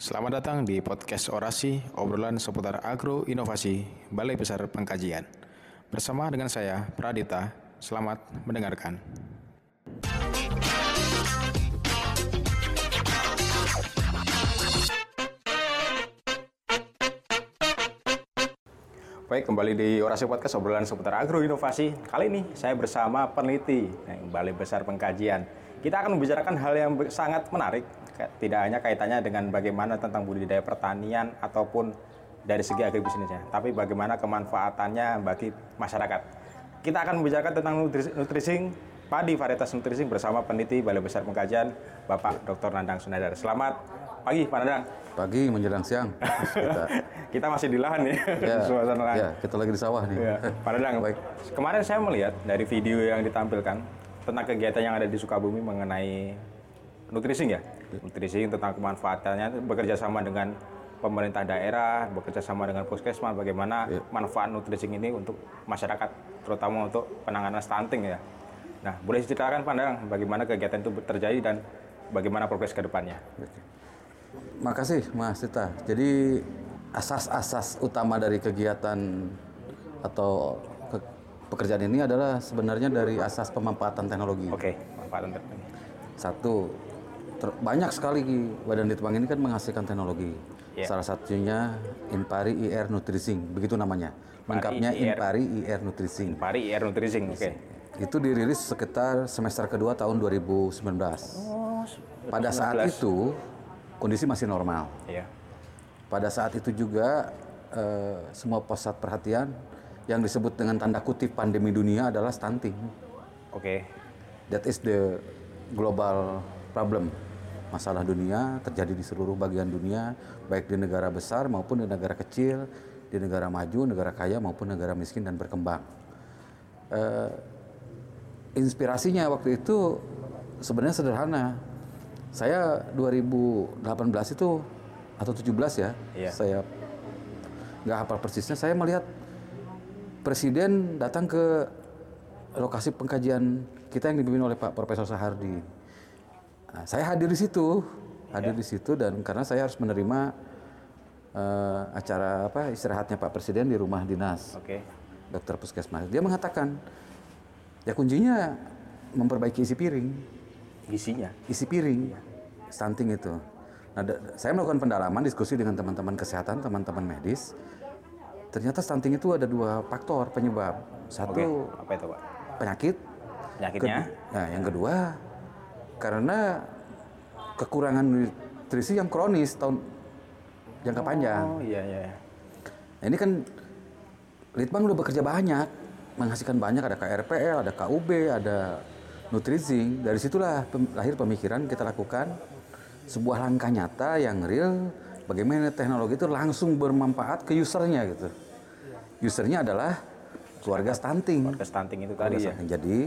Selamat datang di podcast Orasi, obrolan seputar agro inovasi Balai Besar Pengkajian. Bersama dengan saya, Pradita, selamat mendengarkan. Baik, kembali di Orasi Podcast obrolan seputar agro inovasi. Kali ini saya bersama peneliti Balai Besar Pengkajian. Kita akan membicarakan hal yang sangat menarik, tidak hanya kaitannya dengan bagaimana tentang budidaya pertanian ataupun dari segi agribisnisnya, tapi bagaimana kemanfaatannya bagi masyarakat. Kita akan membicarakan tentang nutrisi, nutrisi padi varietas nutrisi bersama peneliti Balai Besar Pengkajian Bapak Dr. Nandang Sunadar. Selamat pagi, Pak Nandang. Pagi menjelang siang. kita. kita masih di lahan ya, ya suasana lahan. Ya, kita lagi di sawah nih. Ya. Pak Nandang, Baik. kemarin saya melihat dari video yang ditampilkan tentang kegiatan yang ada di Sukabumi mengenai nutrisi ya. Nutrisi tentang kemanfaatannya bekerja sama dengan pemerintah daerah, bekerja sama dengan puskesmas, bagaimana ya. manfaat nutrisi ini untuk masyarakat, terutama untuk penanganan stunting ya. Nah, boleh diceritakan pandangan bagaimana kegiatan itu terjadi dan bagaimana progres ke depannya? Makasih Mas Tita. Jadi asas-asas utama dari kegiatan atau ke pekerjaan ini adalah sebenarnya dari asas pemanfaatan teknologi. Oke, pemanfaatan teknologi. Satu, ter, banyak sekali badan litbang ini kan menghasilkan teknologi. Yeah. Salah satunya Inpari IR Nutrising, begitu namanya. Lengkapnya Inpari IR Nutrising. Inpari IR Nutrising, oke. Okay. Itu dirilis sekitar semester kedua tahun 2019. Oh, Pada saat itu kondisi masih normal. Iya. Pada saat itu juga uh, semua pusat perhatian yang disebut dengan tanda kutip pandemi dunia adalah stunting. Oke. Okay. That is the global problem. Masalah dunia terjadi di seluruh bagian dunia, baik di negara besar maupun di negara kecil, di negara maju, negara kaya maupun negara miskin dan berkembang. Uh, inspirasinya waktu itu sebenarnya sederhana saya 2018 itu atau 17 ya, iya. saya nggak hafal persisnya. Saya melihat presiden datang ke lokasi pengkajian kita yang dipimpin oleh Pak Profesor Sahardi. Nah, saya hadir di situ, hadir iya. di situ dan karena saya harus menerima uh, acara apa istirahatnya Pak Presiden di rumah dinas, okay. dokter puskesmas. Dia mengatakan ya kuncinya memperbaiki isi piring isinya isi piring ya. stunting itu nah saya melakukan pendalaman diskusi dengan teman-teman kesehatan teman-teman medis ternyata stunting itu ada dua faktor penyebab satu Oke. apa itu pak penyakit penyakitnya nah yang kedua karena kekurangan nutrisi yang kronis tahun jangka oh, panjang iya iya nah, ini kan Litbang udah bekerja banyak menghasilkan banyak ada KRPL ada KUB ada Nutrizing, dari situlah pem, lahir pemikiran kita lakukan sebuah langkah nyata yang real bagaimana teknologi itu langsung bermanfaat ke usernya gitu. Usernya adalah keluarga stunting. Keluarga stunting itu tadi ya. Jadi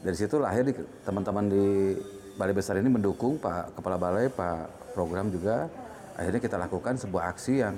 dari situ lahir teman-teman di Balai Besar ini mendukung Pak Kepala Balai, Pak Program juga. Akhirnya kita lakukan sebuah aksi yang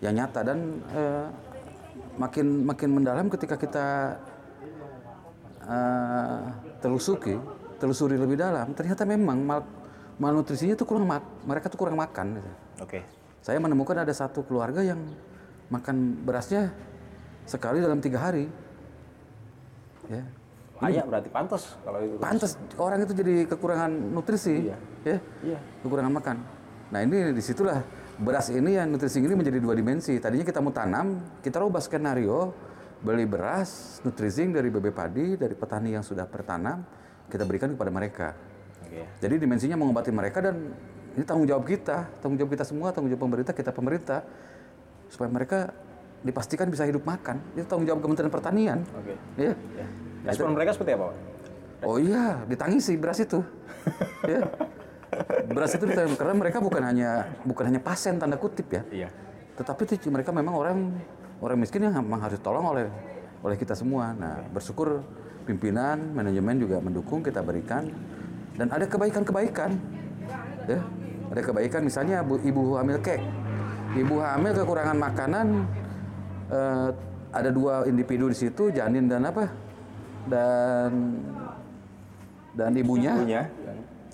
yang nyata dan eh, makin makin mendalam ketika kita uh, telusuki, telusuri lebih dalam, ternyata memang mal, malnutrisinya itu kurang mak, mereka tuh kurang makan. Gitu. Oke. Okay. Saya menemukan ada satu keluarga yang makan berasnya sekali dalam tiga hari. Ya. Banyak berarti pantas kalau itu. Pantas orang itu jadi kekurangan nutrisi, iya. ya, iya. kekurangan makan. Nah ini di situlah beras ini yang nutrisi ini menjadi dua dimensi. Tadinya kita mau tanam, kita rubah skenario beli beras nutrizing dari bebek padi dari petani yang sudah bertanam kita berikan kepada mereka. Okay. Jadi dimensinya mengobati mereka dan ini tanggung jawab kita, tanggung jawab kita semua, tanggung jawab pemerintah, kita pemerintah supaya mereka dipastikan bisa hidup makan. Itu tanggung jawab Kementerian Pertanian. Oke. Okay. Ya. ya. Respon mereka seperti apa, Pak? Oh iya, ditangisi beras itu. ya. Beras itu ditangisi karena mereka bukan hanya bukan hanya pasien tanda kutip ya. Iya. Tetapi itu mereka memang orang orang miskin yang memang harus tolong oleh oleh kita semua. Nah, bersyukur pimpinan, manajemen juga mendukung kita berikan dan ada kebaikan-kebaikan. Ya, ada kebaikan misalnya bu, ibu hamil kek. Ibu hamil kekurangan makanan eh, ada dua individu di situ, janin dan apa? Dan dan ibunya. ibunya.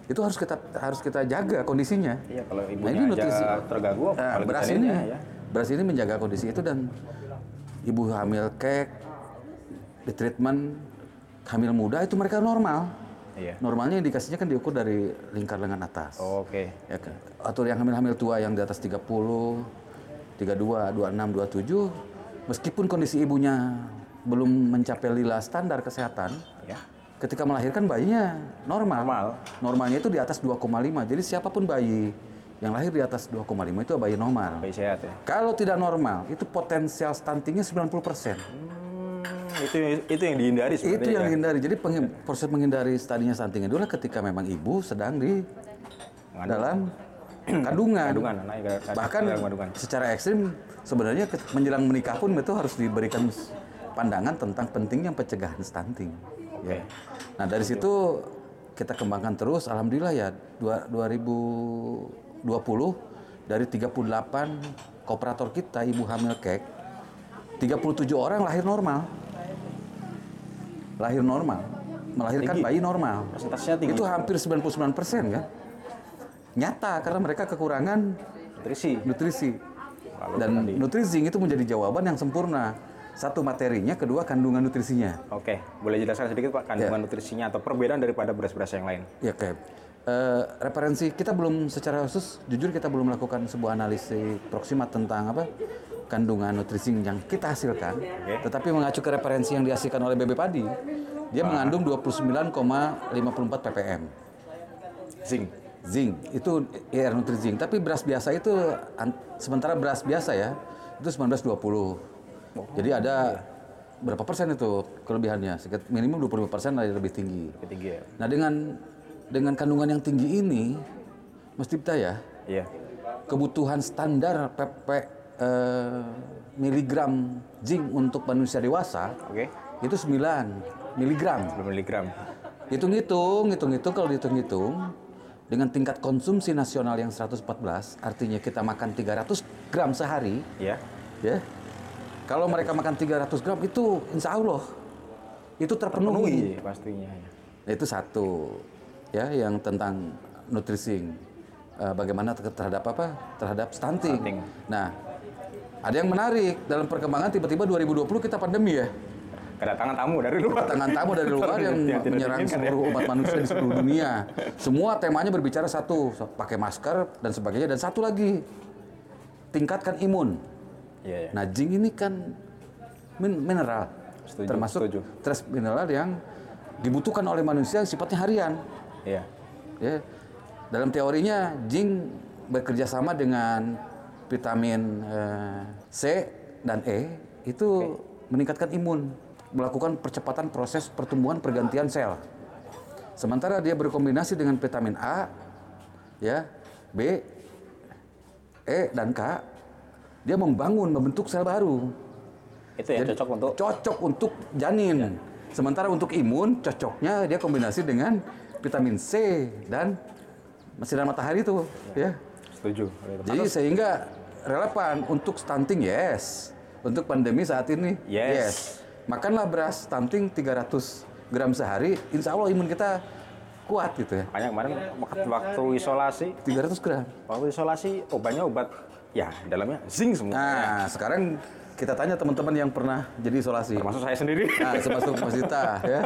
itu harus kita harus kita jaga kondisinya. Iya, kalau Nah, ibunya ini aja nutrisi. terganggu, Nah, beras ini, janinnya, ya. beras ini menjaga kondisi itu dan ibu hamil kek, di treatment hamil muda itu mereka normal. Iya. Normalnya indikasinya kan diukur dari lingkar lengan atas. Oke. Ya kan? Atau yang hamil-hamil tua yang di atas 30, 32, 26, 27, meskipun kondisi ibunya belum mencapai lila standar kesehatan, Ya. ketika melahirkan bayinya normal. Normal. Normalnya itu di atas 2,5. Jadi siapa pun bayi yang lahir di atas 2,5 itu bayi normal. Bayi sehat ya. Kalau tidak normal, itu potensial stuntingnya 90%. Hmm, itu itu yang dihindari Itu sebenarnya. yang ya. dihindari. Jadi penghi- proses menghindari stadinya stunting itu adalah ketika memang ibu sedang di Mengandung. dalam kandungan. kandungan, Bahkan kandungan. secara ekstrim sebenarnya menjelang menikah pun itu harus diberikan pandangan tentang pentingnya pencegahan stunting. Ya. Nah dari situ kita kembangkan terus. Alhamdulillah ya dua- 2020 dari 38 kooperator kita ibu hamil kek 37 orang lahir normal. Lahir normal, melahirkan Tinggi. bayi normal. Persentasenya tinggi. Itu hampir 99% kan. Nyata karena mereka kekurangan Nutrisi. nutrisi. Lalu Dan nutrizing itu menjadi jawaban yang sempurna. Satu materinya, kedua kandungan nutrisinya. Oke, boleh jelaskan sedikit Pak Ya. kandungan nutrisinya atau perbedaan daripada beras-beras yang lain? Ya kayak eh, referensi kita belum secara khusus, jujur kita belum melakukan sebuah analisis proximat tentang apa kandungan nutrisi yang kita hasilkan. Tetapi mengacu ke referensi yang dihasilkan oleh BB Padi, dia mengandung 29,54 ppm. Zinc. Zinc itu IR Nutrizing, tapi beras biasa itu sementara beras biasa ya itu 1920. Jadi ada berapa persen itu kelebihannya? Minimum 25 persen lebih tinggi. Lebih tinggi ya. Nah dengan dengan kandungan yang tinggi ini, Mas Dipta ya, Iya. kebutuhan standar pp eh, miligram zinc untuk manusia dewasa Oke. itu 9 miligram. 10 miligram. Hitung-hitung, hitung-hitung kalau dihitung-hitung dengan tingkat konsumsi nasional yang 114, artinya kita makan 300 gram sehari, Ya. ya. Kalau mereka makan 300 gram itu insya Allah itu terpenuhi. Penuhi pastinya. ya. Nah, itu satu ya yang tentang nutrisi. Eh, bagaimana ter- terhadap apa? Terhadap stunting. Stunting. Nah, ada yang menarik dalam perkembangan tiba-tiba 2020 kita pandemi ya. Kedatangan tamu dari luar. Tangan tamu dari luar yang menyerang ya. seluruh umat manusia di seluruh dunia. Semua temanya berbicara satu, pakai masker dan sebagainya dan satu lagi tingkatkan imun. Iya, iya. Nah, zinc ini kan min- mineral, Setuju, termasuk setuju. trace mineral yang dibutuhkan oleh manusia yang sifatnya harian. Iya. Ya, dalam teorinya zinc bekerja sama dengan vitamin eh, C dan E itu meningkatkan imun, melakukan percepatan proses pertumbuhan pergantian sel. Sementara dia berkombinasi dengan vitamin A, ya, B, E dan K, dia membangun, membentuk sel baru. Itu yang cocok untuk Cocok untuk janin. Sementara untuk imun, cocoknya dia kombinasi dengan vitamin C dan sinar matahari itu, ya. setuju. Jadi sehingga relevan untuk stunting yes, untuk pandemi saat ini Yes. Makanlah beras stunting 300 gram sehari, insya Allah imun kita kuat gitu ya. Makanya kemarin waktu, waktu isolasi, 300 gram. waktu isolasi obatnya obat ya dalamnya zinc semua. Nah, sekarang kita tanya teman-teman yang pernah jadi isolasi. Termasuk saya sendiri. Nah, termasuk Mas Dita ya.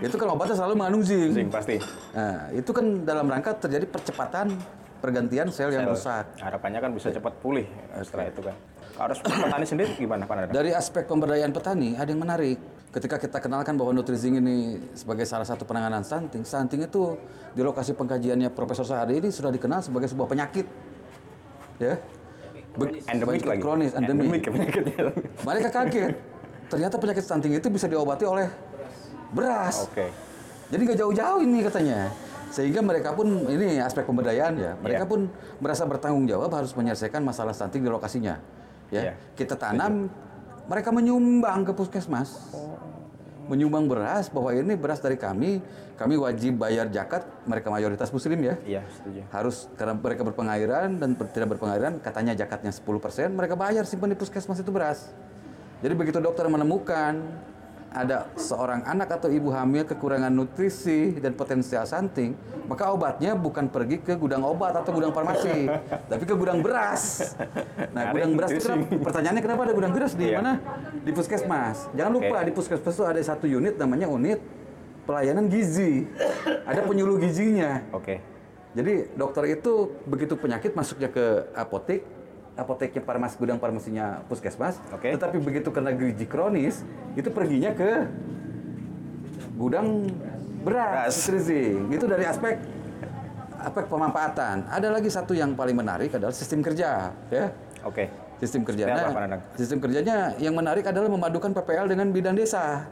Itu kan obatnya selalu mengandung zinc. zinc pasti. Nah, itu kan dalam rangka terjadi percepatan pergantian sel yang rusak. Harapannya kan bisa cepat pulih setelah itu kan. Harus petani sendiri gimana Pak? Dari aspek pemberdayaan petani ada yang menarik. Ketika kita kenalkan bahwa Nutrizing ini sebagai salah satu penanganan stunting, stunting itu di lokasi pengkajiannya Profesor Sahadi ini sudah dikenal sebagai sebuah penyakit. Ya. Be- Endemik lagi. Kronis, endemik. Endemik penyakitnya. Mereka kaget. Ternyata penyakit stunting itu bisa diobati oleh beras. Oke. Jadi nggak jauh-jauh ini katanya. Sehingga mereka pun ini aspek pemberdayaan ya. Mereka Iya. pun merasa bertanggung jawab harus menyelesaikan masalah stunting di lokasinya. Ya. Iya. Kita tanam, mereka menyumbang ke puskesmas. Menyumbang beras bahwa ini beras dari kami, kami wajib bayar zakat, mereka mayoritas muslim ya. Iya, setuju. Harus karena mereka berpengairan dan tidak berpengairan, katanya zakatnya 10%, mereka bayar simpan di puskesmas itu beras. Jadi begitu dokter menemukan ada seorang anak atau ibu hamil kekurangan nutrisi dan potensial stunting, maka obatnya bukan pergi ke gudang obat atau gudang farmasi, tapi ke gudang beras. Nah, gudang beras itu kenapa- pertanyaannya kenapa ada gudang beras di Iya. mana? Di puskesmas. Jangan lupa Oke. di puskesmas itu ada satu unit namanya unit pelayanan gizi. Ada penyuluh gizinya. Oke. Jadi dokter itu begitu penyakit masuknya ke apotek, apoteknya farmasi gudang farmasinya puskesmas. Oke. Tetapi begitu kena gizi kronis, itu perginya ke gudang beras, Beras. Itu dari aspek aspek pemanfaatan. Ada lagi satu yang paling menarik adalah sistem kerja, ya. Oke. Sistem kerjanya, apa, Nanang? sistem kerjanya yang menarik adalah memadukan PPL dengan bidan desa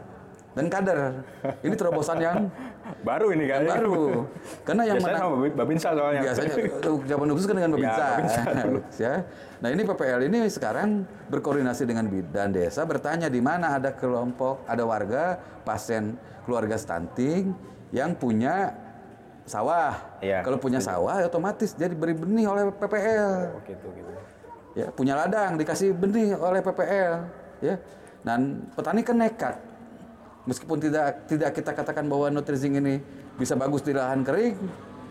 dan kader. Ini terobosan yang Baru ini yang kayaknya. baru. Karena yang Biasanya menarik sama Babi- Babinsa soalnya. biasanya zaman khusus kan dengan Babinsa. Ya, Babinsa dulu. ya. Nah, ini PPL ini sekarang berkoordinasi dengan bidan desa bertanya di mana ada kelompok, ada warga pasien keluarga stunting yang punya sawah. Iya, Kalau punya sawah ya otomatis dia diberi benih oleh PPL. Oh, gitu, gitu. Ya, punya ladang dikasih benih oleh PPL, ya. Dan petani kan nekat. Meskipun tidak tidak kita katakan bahwa nutrizing ini bisa bagus di lahan kering,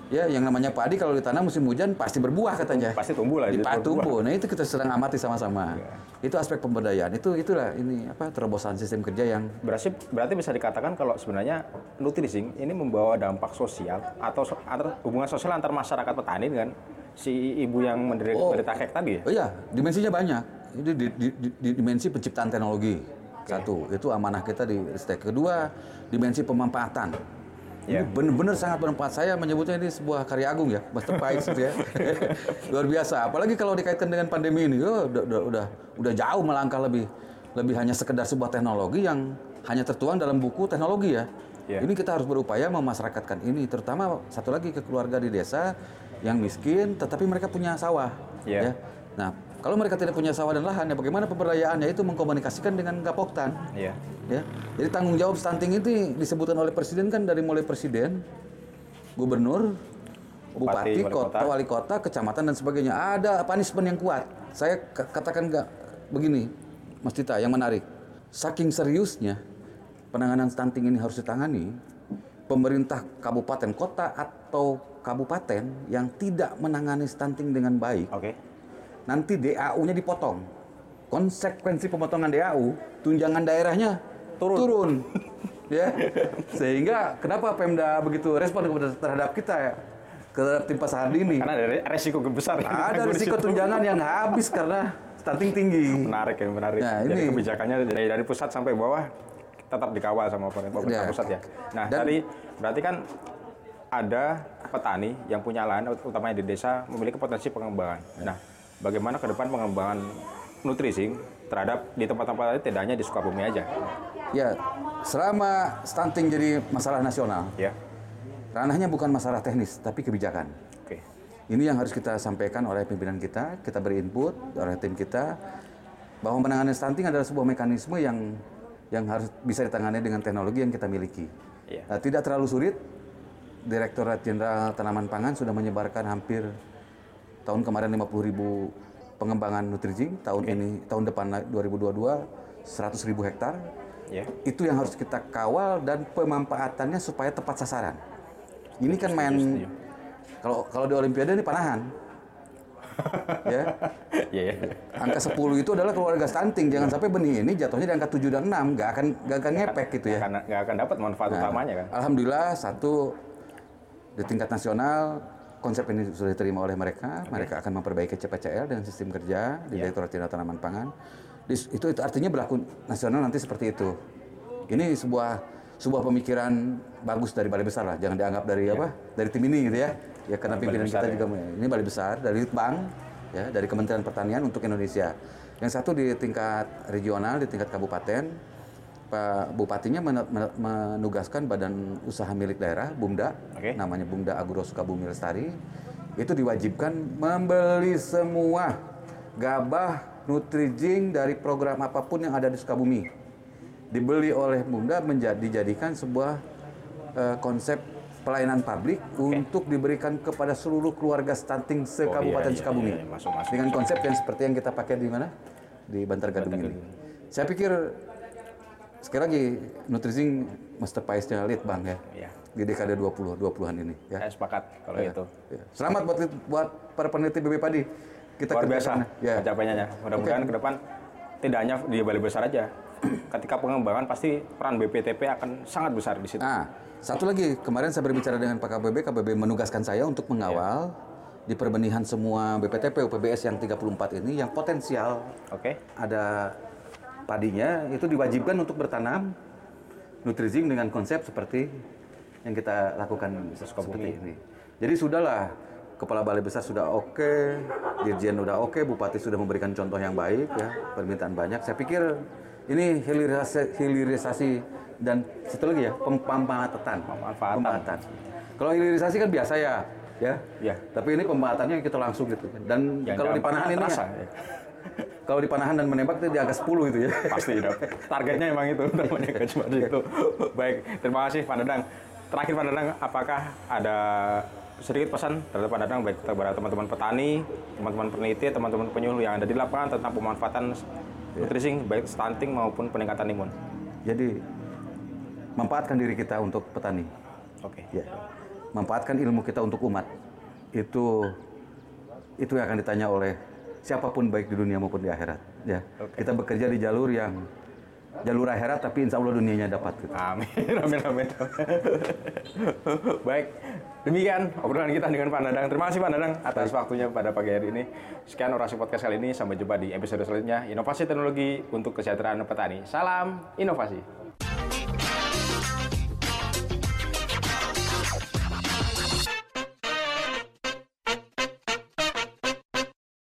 ya yang namanya padi kalau ditanam musim hujan pasti berbuah katanya. Pasti tumbuh lah, Di jadi pa- berbuah. tumbuh. Nah, itu kita sedang amati sama-sama. Iya. Itu aspek pemberdayaan. Itu itulah ini apa terobosan sistem kerja yang Berarti berarti bisa dikatakan kalau sebenarnya nutrising ini membawa dampak sosial atau antar, hubungan sosial antar masyarakat petani dengan si ibu yang menderita, Oh. tadi ya? Oh iya, dimensinya banyak. Ini di, di- di- di dimensi penciptaan teknologi. Satu, itu amanah kita di Ristek. Kedua, dimensi pemanfaatan. Ini benar-benar sangat bermanfaat. Saya menyebutnya ini sebuah karya agung ya, masterpiece gitu ya. Luar biasa. Apalagi kalau dikaitkan dengan pandemi ini, oh, udah, udah, udah, udah jauh melangkah lebih lebih hanya sekedar sebuah teknologi yang hanya tertuang dalam buku teknologi ya. Ya. Ini kita harus berupaya memasyarakatkan ini, terutama satu lagi ke keluarga di desa yang miskin, tetapi mereka punya sawah. Ya. ya. Nah, kalau mereka tidak punya sawah dan lahan, ya bagaimana pemberdayaannya itu mengkomunikasikan dengan Gapoktan. Iya. Ya. Jadi tanggung jawab stunting itu disebutkan oleh presiden kan dari mulai presiden, gubernur, Bupati, bupati, wali kota, wali kota, kecamatan dan sebagainya. Ada punishment yang kuat. Saya katakan nggak begini, Mas Tita, yang menarik. Saking seriusnya penanganan stunting ini harus ditangani, pemerintah kabupaten kota atau kabupaten yang tidak menangani stunting dengan baik Oke. Nanti DAU-nya dipotong. Konsekuensi pemotongan DAU, tunjangan daerahnya turun. ya. Sehingga kenapa Pemda begitu respon kepada terhadap kita ya? Terhadap tim Pasar ini. Karena ada resiko besar. Ada situ. tunjangan yang habis karena stunting tinggi. Menarik ya, menarik. Nah, Jadi ini- kebijakannya dari, dari pusat sampai bawah tetap dikawal sama pemerintah Ya. pusat ya. Nah, Dan- tadi berarti kan ada petani yang punya lahan, utamanya di desa, memiliki potensi pengembangan. Nah, bagaimana ke depan pengembangan nutrisi terhadap di tempat-tempat lain tidak hanya di Sukabumi aja, Ya, selama stunting jadi masalah nasional, ya? ranahnya bukan masalah teknis, tapi kebijakan. Oke. Ini yang harus kita sampaikan oleh pimpinan kita, kita beri input oleh tim kita bahwa penanganan stunting adalah sebuah mekanisme yang yang harus bisa ditangani dengan teknologi yang kita miliki. Iya. Nah, tidak terlalu sulit. Direktorat Jenderal Tanaman Pangan sudah menyebarkan hampir tahun kemarin 50 ribu pengembangan nutrizing, tahun ini tahun depan 2022 100 ribu hektar. Ya. Itu yang harus kita kawal dan pemanfaatannya supaya tepat sasaran. Ini kan main kalau kalau di Olimpiade ini panahan. ya. Iya, ya. Angka 10 itu adalah keluarga stunting. Jangan sampai benih ini jatuhnya di angka 7 dan 6, nggak akan nggak akan ngepek gitu ya. Nggak akan dapat manfaat Nah, utamanya kan. Alhamdulillah satu di tingkat nasional konsep ini sudah diterima oleh mereka. Mereka akan memperbaiki CPCL dengan sistem kerja di Ya. Direktorat Jenderal Tanaman Pangan. Itu itu artinya berlaku nasional nanti seperti itu. Ini sebuah sebuah pemikiran bagus dari balai besar lah. Jangan dianggap dari apa? Dari tim ini gitu ya. Ya karena Balai pimpinan kita ya. juga ini balai besar dari Bank ya dari Kementerian Pertanian untuk Indonesia. Yang satu di tingkat regional di tingkat kabupaten Pak Bupatinya men- men- menugaskan badan usaha milik daerah, Bumda, Oke. namanya Bumda Agro Sukabumi Lestari, itu diwajibkan membeli semua gabah Nutrijing dari program apa pun yang ada di Sukabumi. Dibeli oleh Bumda menjadi dijadikan sebuah eh, konsep pelayanan publik untuk diberikan kepada seluruh keluarga stunting iya, se-Kabupaten iya, Sukabumi. iya, masuk, masuk, Dengan konsep yang seperti yang kita pakai di mana? Di Bantar Gadung ini. Saya pikir sekali lagi Nutrizing Master Pace-nya lead bang ya Iya. di dekade 20 20-an ini ya. Saya sepakat kalau Ya. itu. Ya. Selamat buat buat para peneliti BB Padi. Kita Luar biasa. Ya. pencapaiannya. Mudah-mudahan ke depan tidak hanya di balai besar aja. Ketika pengembangan pasti peran BPTP akan sangat besar di situ. Nah, satu lagi kemarin saya berbicara dengan Pak KBB, KBB menugaskan saya untuk mengawal di perbenihan semua BPTP UPBS yang 34 ini yang potensial Oke. ada padinya itu diwajibkan untuk bertanam nutrizing dengan konsep seperti yang kita lakukan seperti ini. Jadi sudahlah kepala balai besar sudah oke, dirjen sudah oke, bupati sudah memberikan contoh yang baik ya, permintaan banyak. Saya pikir ini hilirisasi, hilirisasi dan satu lagi ya pemanfaatan. Pemanfaatan. Pemanfaatan. Kalau hilirisasi kan biasa ya, ya. Ya. Tapi ini pemanfaatannya kita langsung gitu. Dan Yang kalau di panahan ini terasa, ya, ya. kalau di panahan dan menembak itu di angka 10 itu ya. Pasti dong. Targetnya emang itu cuma itu. Baik, terima kasih Pak Dadang. Terakhir Pak Dadang, apakah ada sedikit pesan terhadap Pak Dadang baik kepada teman-teman petani, teman-teman peneliti, teman-teman penyuluh yang ada di lapangan tentang pemanfaatan nutrisi baik stunting maupun peningkatan imun. Jadi manfaatkan diri kita untuk petani. Oke. Ya. Manfaatkan ilmu kita untuk umat. Itu itu yang akan ditanya oleh siapa pun baik di dunia maupun di akhirat. Ya. Kita bekerja di jalur yang jalur akhirat tapi insya Allah dunianya dapat. Gitu. Amin, amin, amin. Baik, demikian obrolan kita dengan Pak Dadang. Terima kasih Pak Dadang atas waktunya pada pagi hari ini. Sekian orasi podcast kali ini. Sampai jumpa di episode selanjutnya. Inovasi teknologi untuk kesejahteraan petani. Salam inovasi.